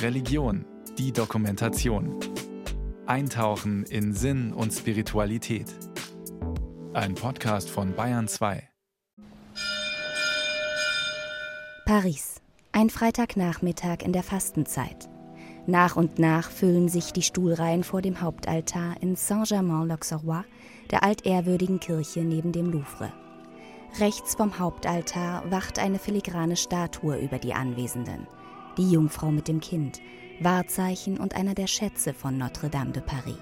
Religion, die Dokumentation. Eintauchen in Sinn und Spiritualität. Ein Podcast von Bayern 2. Paris. Ein Freitagnachmittag in der Fastenzeit. Nach und nach füllen sich die Stuhlreihen vor dem Hauptaltar in Saint-Germain-l'Auxerrois, der altehrwürdigen Kirche neben dem Louvre. Rechts vom Hauptaltar wacht eine filigrane Statue über die Anwesenden – die Jungfrau mit dem Kind, Wahrzeichen und einer der Schätze von Notre-Dame de Paris.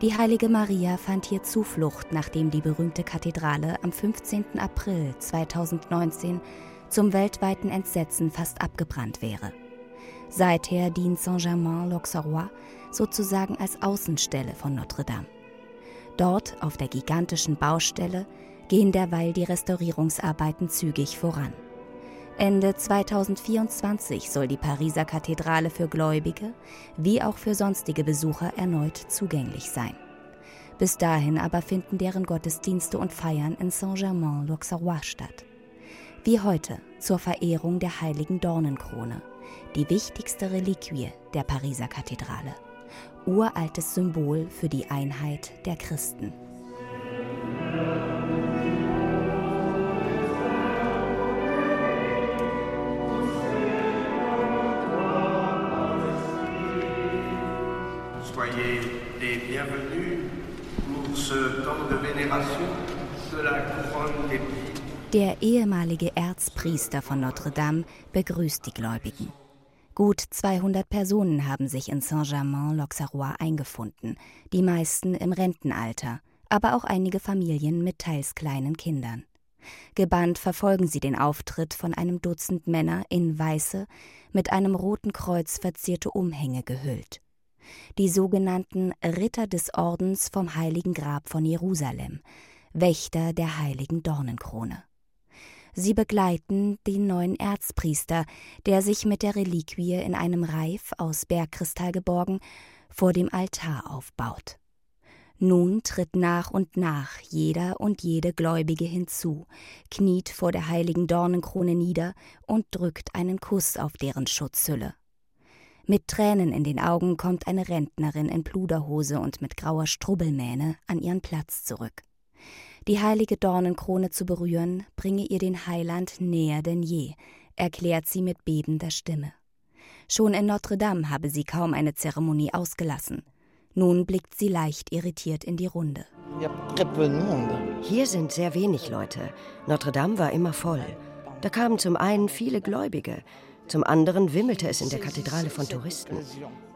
Die heilige Maria fand hier Zuflucht, nachdem die berühmte Kathedrale am 15. April 2019 zum weltweiten Entsetzen fast abgebrannt wäre. Seither dient Saint-Germain-l'Auxerrois sozusagen als Außenstelle von Notre-Dame. Dort, auf der gigantischen Baustelle, gehen derweil die Restaurierungsarbeiten zügig voran. Ende 2024 soll die Pariser Kathedrale für Gläubige wie auch für sonstige Besucher erneut zugänglich sein. Bis dahin aber finden deren Gottesdienste und Feiern in Saint-Germain-l'Auxerrois statt. Wie heute zur Verehrung der heiligen Dornenkrone, die wichtigste Reliquie der Pariser Kathedrale. Uraltes Symbol für die Einheit der Christen. Ce temps de vénération de la couronne d'épines. Der ehemalige Erzpriester von Notre-Dame begrüßt die Gläubigen. Gut 200 Personen haben sich in Saint-Germain-l'Auxerrois eingefunden, die meisten im Rentenalter, aber auch einige Familien mit teils kleinen Kindern. Gebannt verfolgen sie den Auftritt von einem Dutzend Männer in weiße, mit einem roten Kreuz verzierte Umhänge gehüllt die sogenannten Ritter des Ordens vom Heiligen Grab von Jerusalem, Wächter der heiligen Dornenkrone. Sie begleiten den neuen Erzpriester, der sich mit der Reliquie in einem Reif aus Bergkristall geborgen vor dem Altar aufbaut. Nun tritt nach und nach jeder und jede Gläubige hinzu, kniet vor der heiligen Dornenkrone nieder und drückt einen Kuss auf deren Schutzhülle. Mit Tränen in den Augen kommt eine Rentnerin in Pluderhose und mit grauer Strubbelmähne an ihren Platz zurück. Die heilige Dornenkrone zu berühren, bringe ihr den Heiland näher denn je, erklärt sie mit bebender Stimme. Schon in Notre Dame habe sie kaum eine Zeremonie ausgelassen. Nun blickt sie leicht irritiert in die Runde. Hier sind sehr wenig Leute. Notre Dame war immer voll. Da kamen zum einen viele Gläubige, zum anderen wimmelte es in der Kathedrale von Touristen.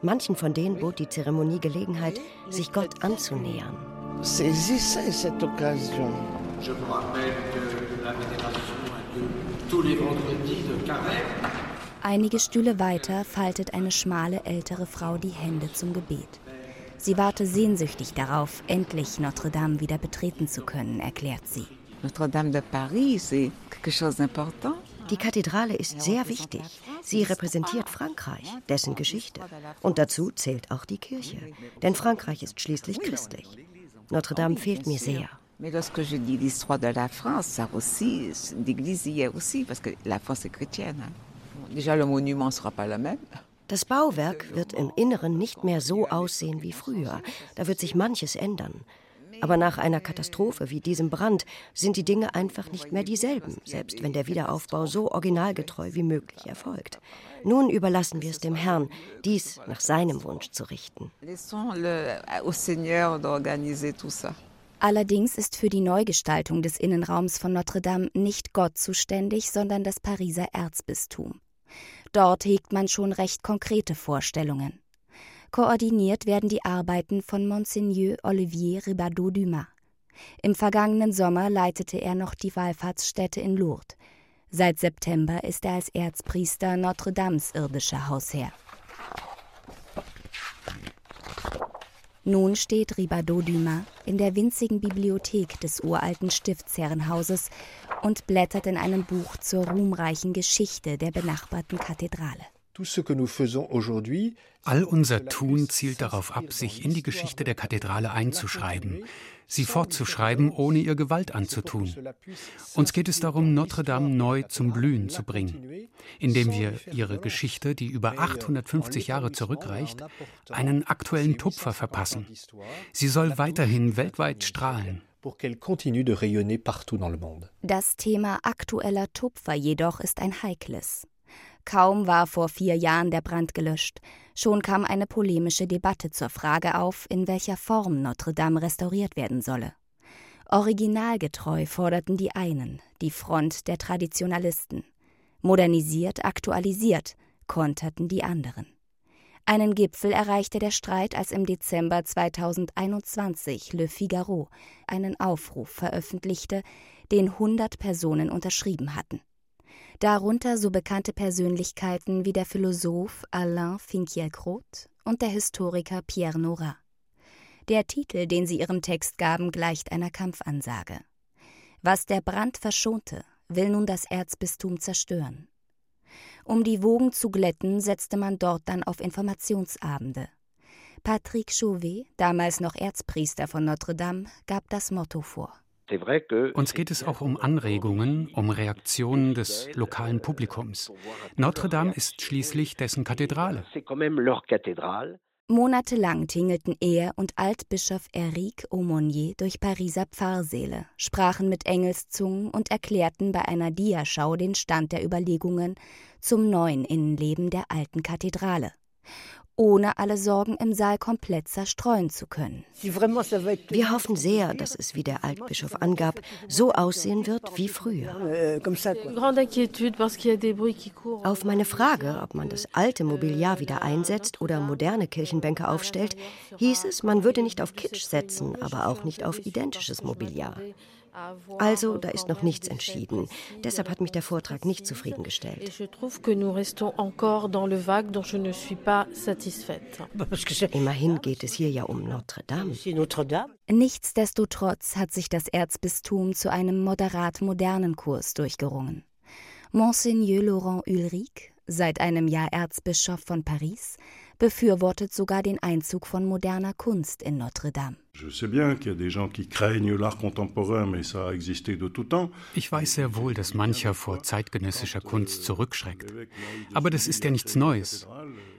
Manchen von denen bot die Zeremonie Gelegenheit, sich Gott anzunähern. Einige Stühle weiter faltet eine schmale ältere Frau die Hände zum Gebet. Sie warte sehnsüchtig darauf, endlich Notre Dame wieder betreten zu können, erklärt sie. Notre Dame de Paris, c'est quelque chose d'important. Die Kathedrale ist sehr wichtig. Sie repräsentiert Frankreich, dessen Geschichte. Und dazu zählt auch die Kirche. Denn Frankreich ist schließlich christlich. Notre Dame fehlt mir sehr. Mais lorsque je dis l'histoire de la France, ça aussi, l'Église y est aussi, parce que la France est chrétienne. Déjà, le monument sera pas le même. Das Bauwerk wird im Inneren nicht mehr so aussehen wie früher. Da wird sich manches ändern. Aber nach einer Katastrophe wie diesem Brand sind die Dinge einfach nicht mehr dieselben, selbst wenn der Wiederaufbau so originalgetreu wie möglich erfolgt. Nun überlassen wir es dem Herrn, dies nach seinem Wunsch zu richten. Allerdings ist für die Neugestaltung des Innenraums von Notre Dame nicht Gott zuständig, sondern das Pariser Erzbistum. Dort hegt man schon recht konkrete Vorstellungen. Koordiniert werden die Arbeiten von Monseigneur Olivier Ribadeau-Dumas. Im vergangenen Sommer leitete er noch die Wallfahrtsstätte in Lourdes. Seit September ist er als Erzpriester Notre-Dames irdischer Hausherr. Nun steht Ribadeau-Dumas in der winzigen Bibliothek des uralten Stiftsherrenhauses und blättert in einem Buch zur ruhmreichen Geschichte der benachbarten Kathedrale. All unser Tun zielt darauf ab, sich in die Geschichte der Kathedrale einzuschreiben, sie fortzuschreiben, ohne ihr Gewalt anzutun. Uns geht es darum, Notre Dame neu zum Blühen zu bringen, indem wir ihre Geschichte, die über 850 Jahre zurückreicht, einen aktuellen Tupfer verpassen. Sie soll weiterhin weltweit strahlen. Das Thema aktueller Tupfer jedoch ist ein heikles. Kaum war vor vier Jahren der Brand gelöscht, schon kam eine polemische Debatte zur Frage auf, in welcher Form Notre Dame restauriert werden solle. Originalgetreu forderten die einen, die Front der Traditionalisten. Modernisiert, aktualisiert, konterten die anderen. Einen Gipfel erreichte der Streit, als im Dezember 2021 Le Figaro einen Aufruf veröffentlichte, den 100 Personen unterschrieben hatten darunter so bekannte Persönlichkeiten wie der Philosoph Alain Finkielkraut und der Historiker Pierre Nora. Der Titel, den sie ihrem Text gaben, gleicht einer Kampfansage. Was der Brand verschonte, will nun das Erzbistum zerstören. Um die Wogen zu glätten, setzte man dort dann auf Informationsabende. Patrick Chauvet, damals noch Erzpriester von Notre Dame, gab das Motto vor. Uns geht es auch um Anregungen, um Reaktionen des lokalen Publikums. Notre Dame ist schließlich dessen Kathedrale. Monatelang tingelten er und Altbischof Eric Aumonier durch Pariser Pfarrsäle, sprachen mit Engelszungen und erklärten bei einer Diaschau den Stand der Überlegungen zum neuen Innenleben der alten Kathedrale ohne alle Sorgen im Saal komplett zerstreuen zu können. Wir hoffen sehr, dass es, wie der Altbischof angab, so aussehen wird wie früher. Auf meine Frage, ob man das alte Mobiliar wieder einsetzt oder moderne Kirchenbänke aufstellt, hieß es, man würde nicht auf Kitsch setzen, aber auch nicht auf identisches Mobiliar. Also, da ist noch nichts entschieden. Deshalb hat mich der Vortrag nicht zufriedengestellt. Immerhin geht es hier ja um Notre Dame. Nichtsdestotrotz hat sich das Erzbistum zu einem moderat modernen Kurs durchgerungen. Monseigneur Laurent Ulrich, seit einem Jahr Erzbischof von Paris, befürwortet sogar den Einzug von moderner Kunst in Notre Dame. Ich weiß sehr wohl, dass mancher vor zeitgenössischer Kunst zurückschreckt. Aber das ist ja nichts Neues.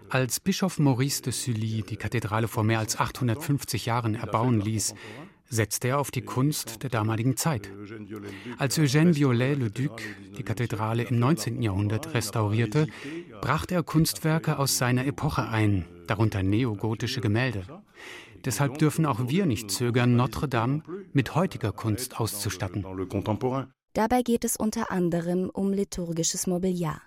Als Bischof Maurice de Sully die Kathedrale vor mehr als 850 Jahren erbauen ließ, setzte er auf die Kunst der damaligen Zeit. Als Eugène Viollet-le-Duc die Kathedrale im 19. Jahrhundert restaurierte, brachte er Kunstwerke aus seiner Epoche ein, darunter neogotische Gemälde. Deshalb dürfen auch wir nicht zögern, Notre Dame mit heutiger Kunst auszustatten. Dabei geht es unter anderem um liturgisches Mobiliar,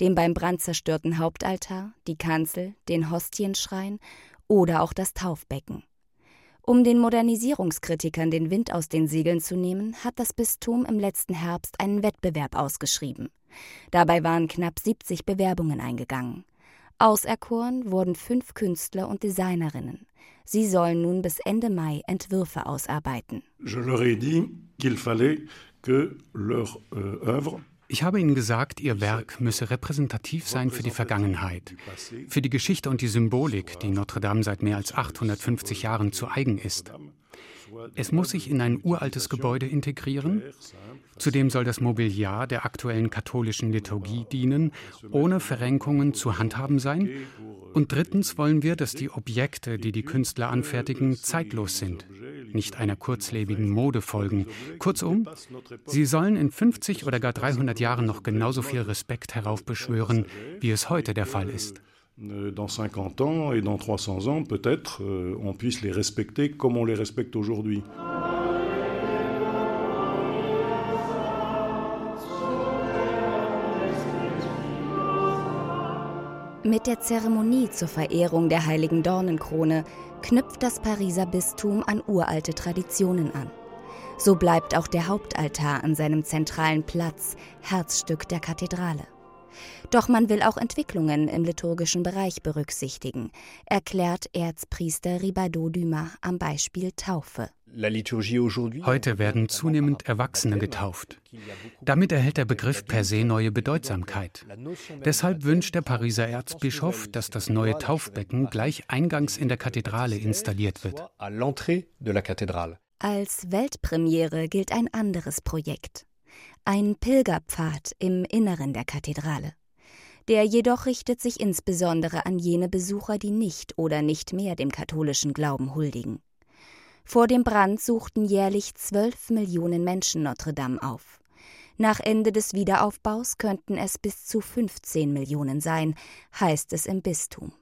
den beim Brand zerstörten Hauptaltar, die Kanzel, den Hostienschrein oder auch das Taufbecken. Um den Modernisierungskritikern den Wind aus den Segeln zu nehmen, hat das Bistum im letzten Herbst einen Wettbewerb ausgeschrieben. Dabei waren knapp 70 Bewerbungen eingegangen. Auserkoren wurden fünf Künstler und Designerinnen. Sie sollen nun bis Ende Mai Entwürfe ausarbeiten. Je leur ai dit qu'il fallait que leur euh, œuvre ich habe Ihnen gesagt, Ihr Werk müsse repräsentativ sein für die Vergangenheit, für die Geschichte und die Symbolik, die Notre Dame seit mehr als 850 Jahren zu eigen ist. Es muss sich in ein uraltes Gebäude integrieren. Zudem soll das Mobiliar der aktuellen katholischen Liturgie dienen, ohne Verrenkungen zu handhaben sein. Und drittens wollen wir, dass die Objekte, die die Künstler anfertigen, zeitlos sind nicht einer kurzlebigen Mode folgen. Kurzum, sie sollen in 50 oder gar 300 Jahren noch genauso viel Respekt heraufbeschwören, wie es heute der Fall ist. Dans 50 ans et dans 300 ans, peut-être, euh, on puisse les respecter comme on les respecte aujourd'hui. Mit der Zeremonie zur Verehrung der heiligen Dornenkrone knüpft das Pariser Bistum an uralte Traditionen an. So bleibt auch der Hauptaltar an seinem zentralen Platz, Herzstück der Kathedrale. Doch man will auch Entwicklungen im liturgischen Bereich berücksichtigen, erklärt Erzpriester Ribado Dumas am Beispiel Taufe. Heute werden zunehmend Erwachsene getauft. Damit erhält der Begriff per se neue Bedeutsamkeit. Deshalb wünscht der Pariser Erzbischof, dass das neue Taufbecken gleich eingangs in der Kathedrale installiert wird. Als Weltpremiere gilt ein anderes Projekt. Ein Pilgerpfad im Inneren der Kathedrale. Der jedoch richtet sich insbesondere an jene Besucher, die nicht oder nicht mehr dem katholischen Glauben huldigen. Vor dem Brand suchten jährlich zwölf Millionen Menschen Notre Dame auf. Nach Ende des Wiederaufbaus könnten es bis zu 15 Millionen sein, heißt es im Bistum.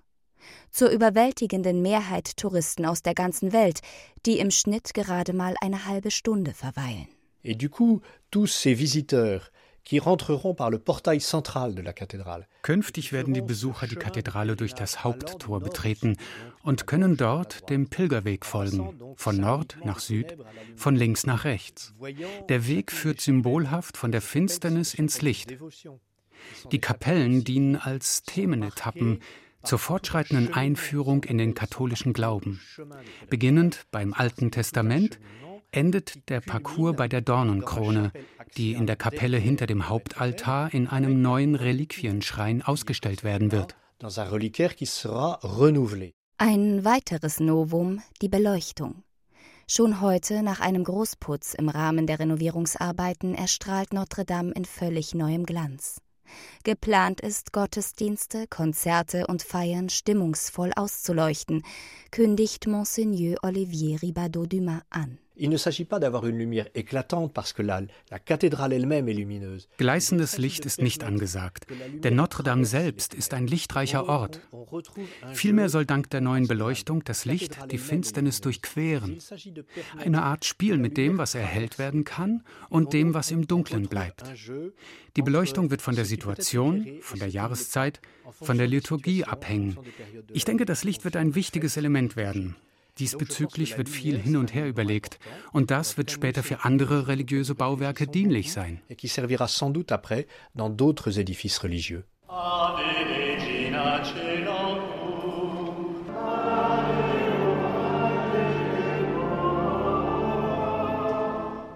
Zur überwältigenden Mehrheit Touristen aus der ganzen Welt, die im Schnitt gerade mal eine halbe Stunde verweilen. Et du coup, tous ces visiteurs Künftig werden die Besucher die Kathedrale durch das Haupttor betreten und können dort dem Pilgerweg folgen, von Nord nach Süd, von links nach rechts. Der Weg führt symbolhaft von der Finsternis ins Licht. Die Kapellen dienen als Themenetappen zur fortschreitenden Einführung in den katholischen Glauben, beginnend beim Alten Testament endet der Parcours bei der Dornenkrone, die in der Kapelle hinter dem Hauptaltar in einem neuen Reliquienschrein ausgestellt werden wird. Ein weiteres Novum, die Beleuchtung. Schon heute, nach einem Großputz im Rahmen der Renovierungsarbeiten, erstrahlt Notre Dame in völlig neuem Glanz. Geplant ist, Gottesdienste, Konzerte und Feiern stimmungsvoll auszuleuchten, kündigt Monseigneur Olivier Ribadeau-Dumas an. Il ne s'agit pas d'avoir une lumière éclatante parce que la, la cathédrale elle-même est lumineuse. Gleißendes Licht ist nicht angesagt, denn Notre-Dame selbst ist ein lichtreicher Ort. Vielmehr soll dank der neuen Beleuchtung das Licht die Finsternis durchqueren. Eine Art Spiel mit dem, was erhellt werden kann und dem, was im Dunkeln bleibt. Die Beleuchtung wird von der Situation, von der Jahreszeit, von der Liturgie abhängen. Ich denke, das Licht wird ein wichtiges Element werden. Diesbezüglich wird viel hin und her überlegt und das wird später für andere religiöse Bauwerke dienlich sein.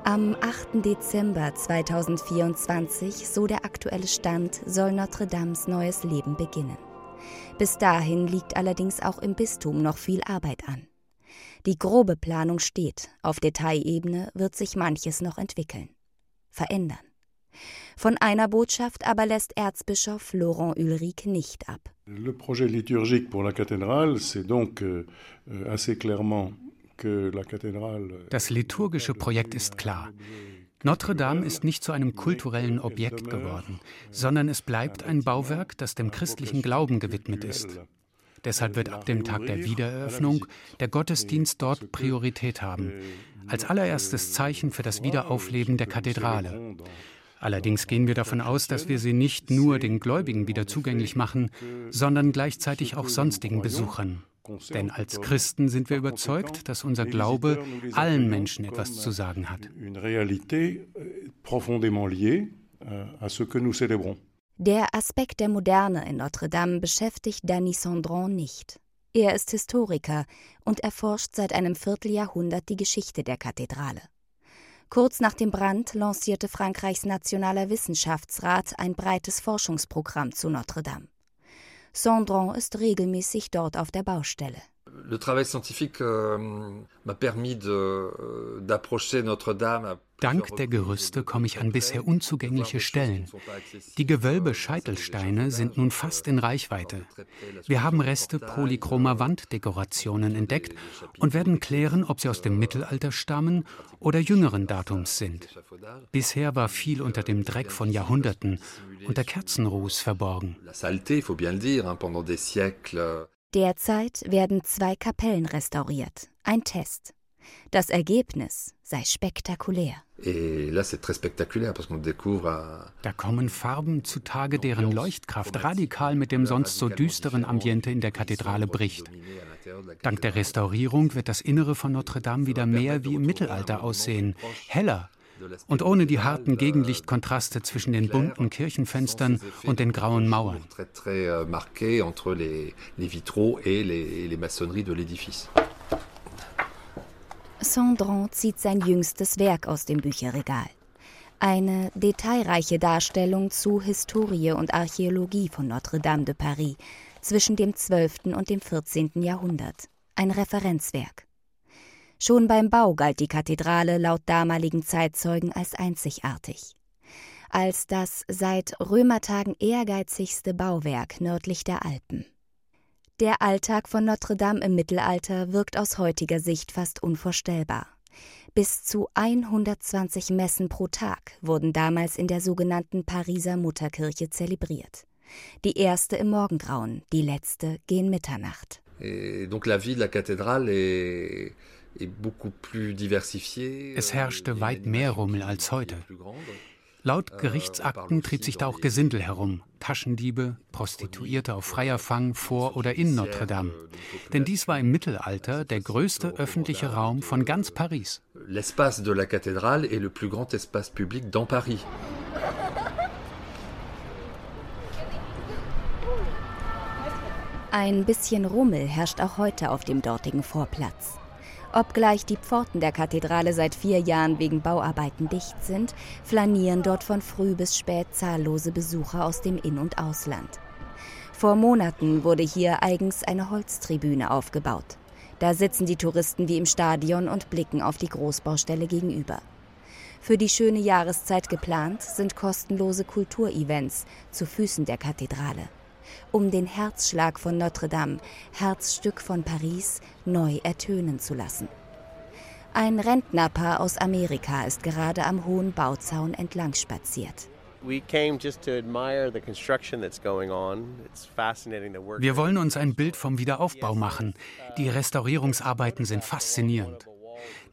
Am 8. Dezember 2024, so der aktuelle Stand, soll Notre Dames neues Leben beginnen. Bis dahin liegt allerdings auch im Bistum noch viel Arbeit an. Die grobe Planung steht, auf Detailebene wird sich manches noch entwickeln, verändern. Von einer Botschaft aber lässt Erzbischof Laurent Ulrich nicht ab. Le projet liturgique pour la cathédrale, c'est donc euh, assez clairement das liturgische Projekt ist klar. Notre Dame ist nicht zu einem kulturellen Objekt geworden, sondern es bleibt ein Bauwerk, das dem christlichen Glauben gewidmet ist. Deshalb wird ab dem Tag der Wiedereröffnung der Gottesdienst dort Priorität haben, als allererstes Zeichen für das Wiederaufleben der Kathedrale. Allerdings gehen wir davon aus, dass wir sie nicht nur den Gläubigen wieder zugänglich machen, sondern gleichzeitig auch sonstigen Besuchern. Denn als Christen sind wir überzeugt, dass unser Glaube allen Menschen etwas zu sagen hat. Der Aspekt der Moderne in Notre Dame beschäftigt Danny Sandron nicht. Er ist Historiker und erforscht seit einem Vierteljahrhundert die Geschichte der Kathedrale. Kurz nach dem Brand lancierte Frankreichs Nationaler Wissenschaftsrat ein breites Forschungsprogramm zu Notre Dame. Sandron ist regelmäßig dort auf der Baustelle. Le travail scientifique euh, m'a permis euh, d'approcher Notre-Dame. Dank der Gerüste komme ich an bisher unzugängliche Stellen. Die Gewölbe-Scheitelsteine sind nun fast in Reichweite. Wir haben Reste polychromer Wanddekorationen entdeckt und werden klären, ob sie aus dem Mittelalter stammen oder jüngeren Datums sind. Bisher war viel unter dem Dreck von Jahrhunderten, unter Kerzenruß verborgen. Derzeit werden zwei Kapellen restauriert. Ein Test. Das Ergebnis sei spektakulär. Da kommen Farben zutage, deren Leuchtkraft radikal mit dem sonst so düsteren Ambiente in der Kathedrale bricht. Dank der Restaurierung wird das Innere von Notre Dame wieder mehr wie im Mittelalter aussehen, heller, und ohne die harten Gegenlichtkontraste zwischen den bunten Kirchenfenstern und den grauen Mauern. Sandron zieht sein jüngstes Werk aus dem Bücherregal. Eine detailreiche Darstellung zu Historie und Archäologie von Notre-Dame de Paris zwischen dem 12. und dem 14. Jahrhundert. Ein Referenzwerk. Schon beim Bau galt die Kathedrale laut damaligen Zeitzeugen als einzigartig. Als das seit Römertagen ehrgeizigste Bauwerk nördlich der Alpen. Der Alltag von Notre Dame im Mittelalter wirkt aus heutiger Sicht fast unvorstellbar. Bis zu 120 Messen pro Tag wurden damals in der sogenannten Pariser Mutterkirche zelebriert. Die erste im Morgengrauen, die letzte gegen Mitternacht. donc la vie de la cathédrale est es herrschte weit mehr Rummel als heute. Laut euh, Gerichtsakten trieb sich da auch Gesindel herum, Taschendiebe, Prostituierte auf freier Fang vor oder in Notre Dame. Denn dies war im Mittelalter der größte öffentliche Raum von ganz Paris. L'espace de la cathédrale est le plus grand espace public dans Paris. Ein bisschen Rummel herrscht auch heute auf dem dortigen Vorplatz. Obgleich die Pforten der Kathedrale seit vier Jahren wegen Bauarbeiten dicht sind, flanieren dort von früh bis spät zahllose Besucher aus dem In- und Ausland. Vor Monaten wurde hier eigens eine Holztribüne aufgebaut. Da sitzen die Touristen wie im Stadion und blicken auf die Großbaustelle gegenüber. Für die schöne Jahreszeit geplant sind kostenlose Kulturevents zu Füßen der Kathedrale um den Herzschlag von Notre Dame, Herzstück von Paris, neu ertönen zu lassen. Ein Rentnerpaar aus Amerika ist gerade am hohen Bauzaun entlang spaziert. Wir wollen uns ein Bild vom Wiederaufbau machen. Die Restaurierungsarbeiten sind faszinierend.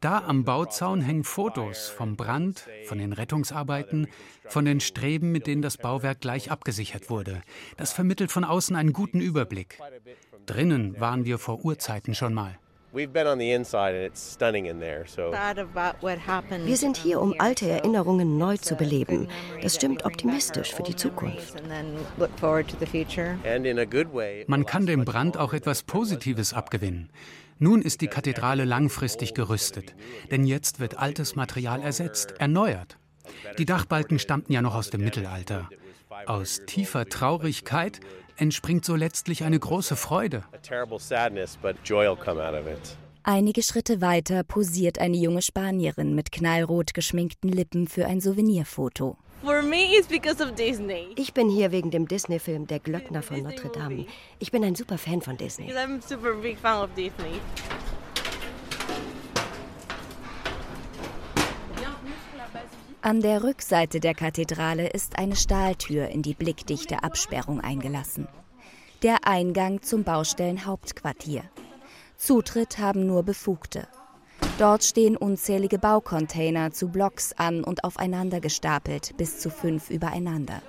Da am Bauzaun hängen Fotos vom Brand, von den Rettungsarbeiten, von den Streben, mit denen das Bauwerk gleich abgesichert wurde. Das vermittelt von außen einen guten Überblick. Drinnen waren wir vor Urzeiten schon mal. Wir sind hier, um alte Erinnerungen neu zu beleben. Das stimmt optimistisch für die Zukunft. Man kann dem Brand auch etwas Positives abgewinnen. Nun ist die Kathedrale langfristig gerüstet, denn jetzt wird altes Material ersetzt, erneuert. Die Dachbalken stammten ja noch aus dem Mittelalter. Aus tiefer Traurigkeit entspringt so letztlich eine große Freude. Einige Schritte weiter posiert eine junge Spanierin mit knallrot geschminkten Lippen für ein Souvenirfoto. Ich bin hier wegen dem Disney-Film Der Glöckner von Notre Dame. Ich bin ein super Fan von Disney. An der Rückseite der Kathedrale ist eine Stahltür in die blickdichte Absperrung eingelassen. Der Eingang zum Baustellenhauptquartier. Zutritt haben nur Befugte. Dort stehen unzählige Baucontainer zu Blocks an und aufeinander gestapelt, bis zu fünf übereinander.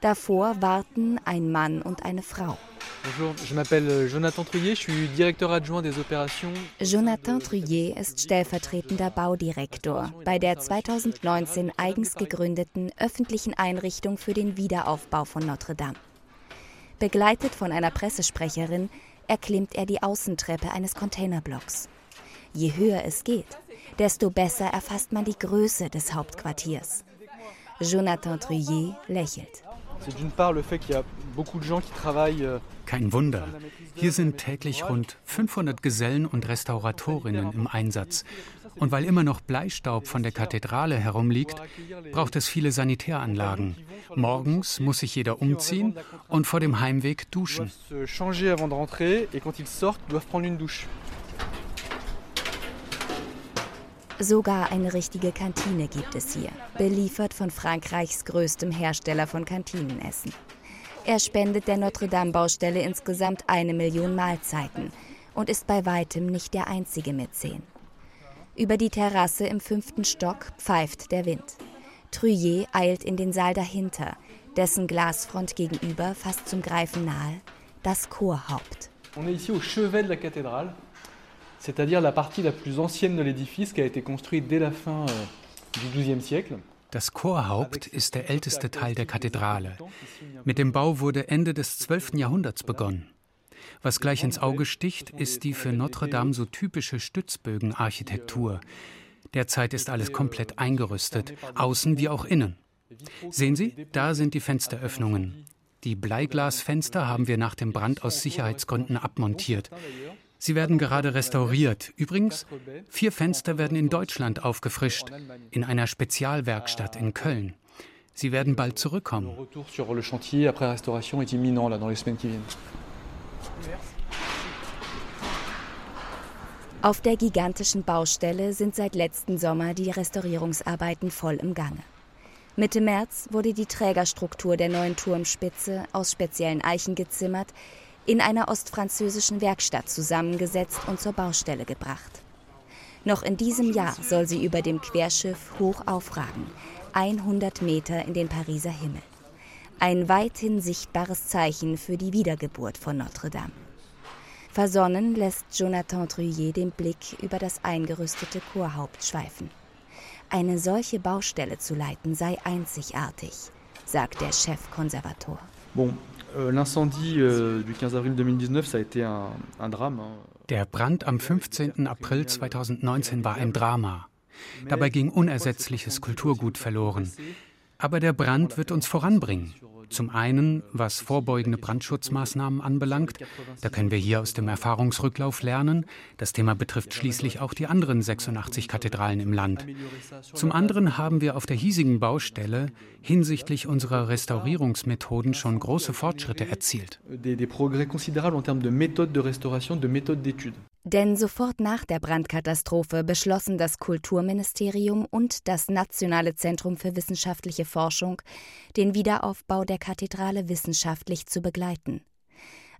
Davor warten ein Mann und eine Frau. Bonjour, je m'appelle Jonathan Truyet, je suis directeur adjoint des opérations. Jonathan Truyet ist stellvertretender Baudirektor bei der 2019 eigens gegründeten öffentlichen Einrichtung für den Wiederaufbau von Notre Dame. Begleitet von einer Pressesprecherin erklimmt er die Außentreppe eines Containerblocks. Je höher es geht, desto besser erfasst man die Größe des Hauptquartiers. Jonathan Truyet lächelt. Euh, Kein Wunder. Hier sind täglich rund 500 Gesellen und Restauratorinnen im Einsatz. Und weil immer noch Bleistaub von der Kathedrale herumliegt, braucht es viele Sanitäranlagen. Morgens muss sich jeder umziehen und vor dem Heimweg duschen. Sogar eine richtige Kantine gibt es hier, beliefert von Frankreichs größtem Hersteller von Kantinenessen. Er spendet der Notre-Dame-Baustelle insgesamt eine Million Mahlzeiten und ist bei weitem nicht der einzige Mäzen. Über die Terrasse im fünften Stock pfeift der Wind. Truyet eilt in den Saal dahinter, dessen Glasfront gegenüber fast zum Greifen nahe, das Chorhaupt. On est ici au chevet de la cathédrale, c'est-à-dire la partie la plus ancienne de l'édifice qui a été construite dès la fin euh, du XIIe siècle. Das Chorhaupt ist der älteste Teil der Kathedrale. Mit dem Bau wurde Ende des 12. Jahrhunderts begonnen. Was gleich ins Auge sticht, ist die für Notre Dame so typische Stützbögenarchitektur. Derzeit ist alles komplett eingerüstet, außen wie auch innen. Sehen Sie, da sind die Fensteröffnungen. Die Bleiglasfenster haben wir nach dem Brand aus Sicherheitsgründen abmontiert. Sie werden gerade restauriert. Übrigens, vier Fenster werden in Deutschland aufgefrischt, in einer Spezialwerkstatt in Köln. Sie werden bald zurückkommen. Auf der gigantischen Baustelle sind seit letzten Sommer die Restaurierungsarbeiten voll im Gange. Mitte März wurde die Trägerstruktur der neuen Turmspitze aus speziellen Eichen gezimmert, in einer ostfranzösischen Werkstatt zusammengesetzt und zur Baustelle gebracht. Noch in diesem Jahr soll sie über dem Querschiff hoch aufragen, 100 Meter in den Pariser Himmel. Ein weithin sichtbares Zeichen für die Wiedergeburt von Notre Dame. Versonnen lässt Jonathan Truyet den Blick über das eingerüstete Chorhaupt schweifen. Eine solche Baustelle zu leiten sei einzigartig, sagt der Chefkonservator. Bon, l'incendie euh, du 15 avril 2019, ça a été un, un drame. Der Brand am 15. April 2019 war ein Drama. Dabei ging unersetzliches Kulturgut verloren. Aber der Brand wird uns voranbringen. Zum einen, was vorbeugende Brandschutzmaßnahmen anbelangt, da können wir hier aus dem Erfahrungsrücklauf lernen. Das Thema betrifft schließlich auch die anderen 86 Kathedralen im Land. Zum anderen haben wir auf der hiesigen Baustelle hinsichtlich unserer Restaurierungsmethoden schon große Fortschritte erzielt. Denn sofort nach der Brandkatastrophe beschlossen das Kulturministerium und das Nationale Zentrum für wissenschaftliche Forschung, den Wiederaufbau der Kathedrale wissenschaftlich zu begleiten.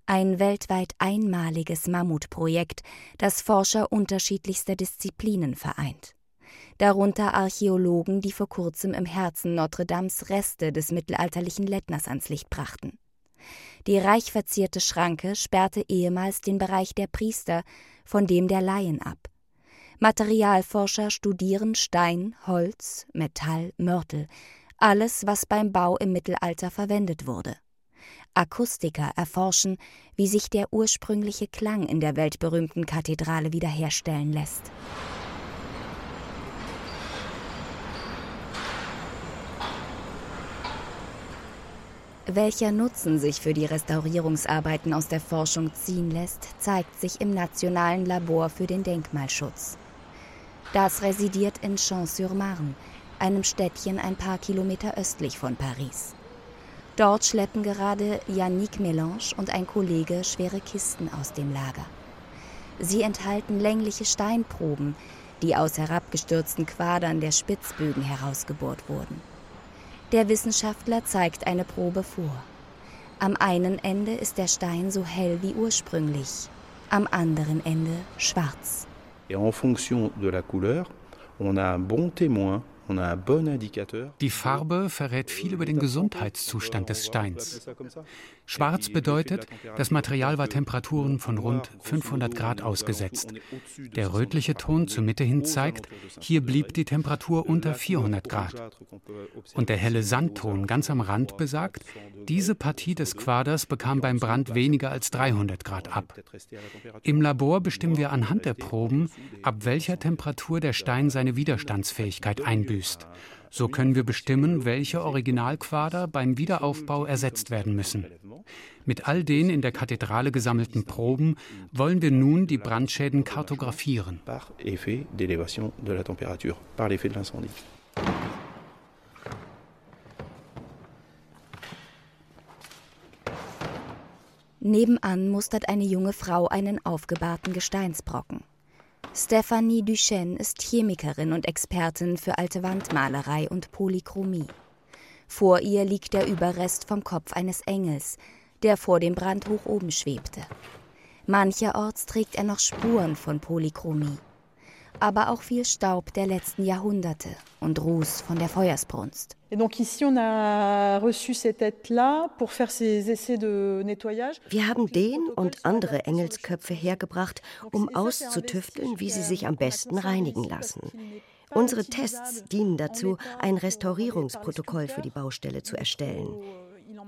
Ein weltweit einmaliges Mammutprojekt, das Forscher unterschiedlichster Disziplinen vereint. Darunter Archäologen, die vor kurzem im Herzen Notre Dames Reste des mittelalterlichen Lettners ans Licht brachten. Die reich verzierte Schranke sperrte ehemals den Bereich der Priester von dem der Laien ab. Materialforscher studieren Stein, Holz, Metall, Mörtel, alles, was beim Bau im Mittelalter verwendet wurde. Akustiker erforschen, wie sich der ursprüngliche Klang in der weltberühmten Kathedrale wiederherstellen lässt. Welcher Nutzen sich für die Restaurierungsarbeiten aus der Forschung ziehen lässt, zeigt sich im Nationalen Labor für den Denkmalschutz. Das residiert in Champs-sur-Marne, einem Städtchen ein paar Kilometer östlich von Paris. Dort schleppen gerade Yannick Melange und ein Kollege schwere Kisten aus dem Lager. Sie enthalten längliche Steinproben, die aus herabgestürzten Quadern der Spitzbögen herausgebohrt wurden. Der Wissenschaftler zeigt eine Probe vor. Am einen Ende ist der Stein so hell wie ursprünglich, am anderen Ende schwarz. Et en fonction de la couleur, on a un bon témoin die Farbe verrät viel über den Gesundheitszustand des Steins. Schwarz bedeutet, das Material war Temperaturen von rund 500 Grad ausgesetzt. Der rötliche Ton zur Mitte hin zeigt, hier blieb die Temperatur unter 400 Grad. Und der helle Sandton ganz am Rand besagt, diese Partie des Quaders bekam beim Brand weniger als 300 Grad ab. Im Labor bestimmen wir anhand der Proben, ab welcher Temperatur der Stein seine Widerstandsfähigkeit einbüßt. So können wir bestimmen, welche Originalquader beim Wiederaufbau ersetzt werden müssen. Mit all den in der Kathedrale gesammelten Proben wollen wir nun die Brandschäden kartografieren. Nebenan mustert eine junge Frau einen aufgebahrten Gesteinsbrocken. Stephanie Duchesne ist Chemikerin und Expertin für alte Wandmalerei und Polychromie. Vor ihr liegt der Überrest vom Kopf eines Engels, der vor dem Brand hoch oben schwebte. Mancherorts trägt er noch Spuren von Polychromie, aber auch viel Staub der letzten Jahrhunderte und Ruß von der Feuersbrunst. Wir haben den und andere Engelsköpfe hergebracht, um auszutüfteln, wie sie sich am besten reinigen lassen. Unsere Tests dienen dazu, ein Restaurierungsprotokoll für die Baustelle zu erstellen.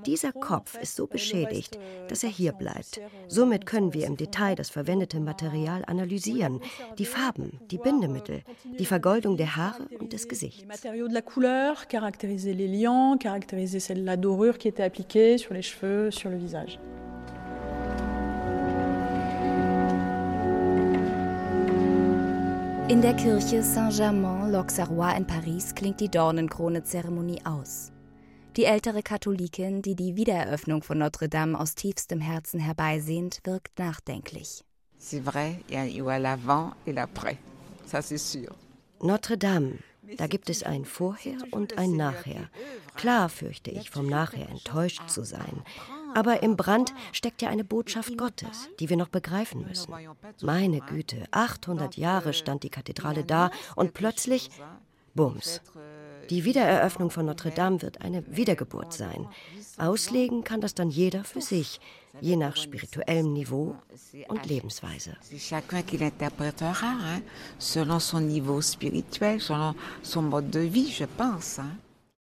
Dieser Kopf ist so beschädigt, dass er hier bleibt. Somit können wir im Detail das verwendete Material analysieren, die Farben, die Bindemittel, die Vergoldung der Haare und des Gesichts. matériaux de la couleur, caractériser les liants, caractériser celle la dorure qui était appliquée sur les cheveux, sur le visage. In der Kirche Saint-Germain-l'Auxerrois in Paris klingt die Dornenkrone-Zeremonie aus. Die ältere Katholikin, die die Wiedereröffnung von Notre Dame aus tiefstem Herzen herbeisehnt, wirkt nachdenklich. C'est vrai, il y a- il y a l'avant et l'après. Ça, c'est sûr. Notre Dame, da gibt es ein Vorher und ein Nachher. Klar fürchte ich, vom Nachher enttäuscht zu sein. Aber im Brand steckt ja eine Botschaft Gottes, die wir noch begreifen müssen. Meine Güte, 800 Jahre stand die Kathedrale da und plötzlich, bums. Die Wiedereröffnung von Notre Dame wird eine Wiedergeburt sein. Auslegen kann das dann jeder für sich, je nach spirituellem Niveau und Lebensweise.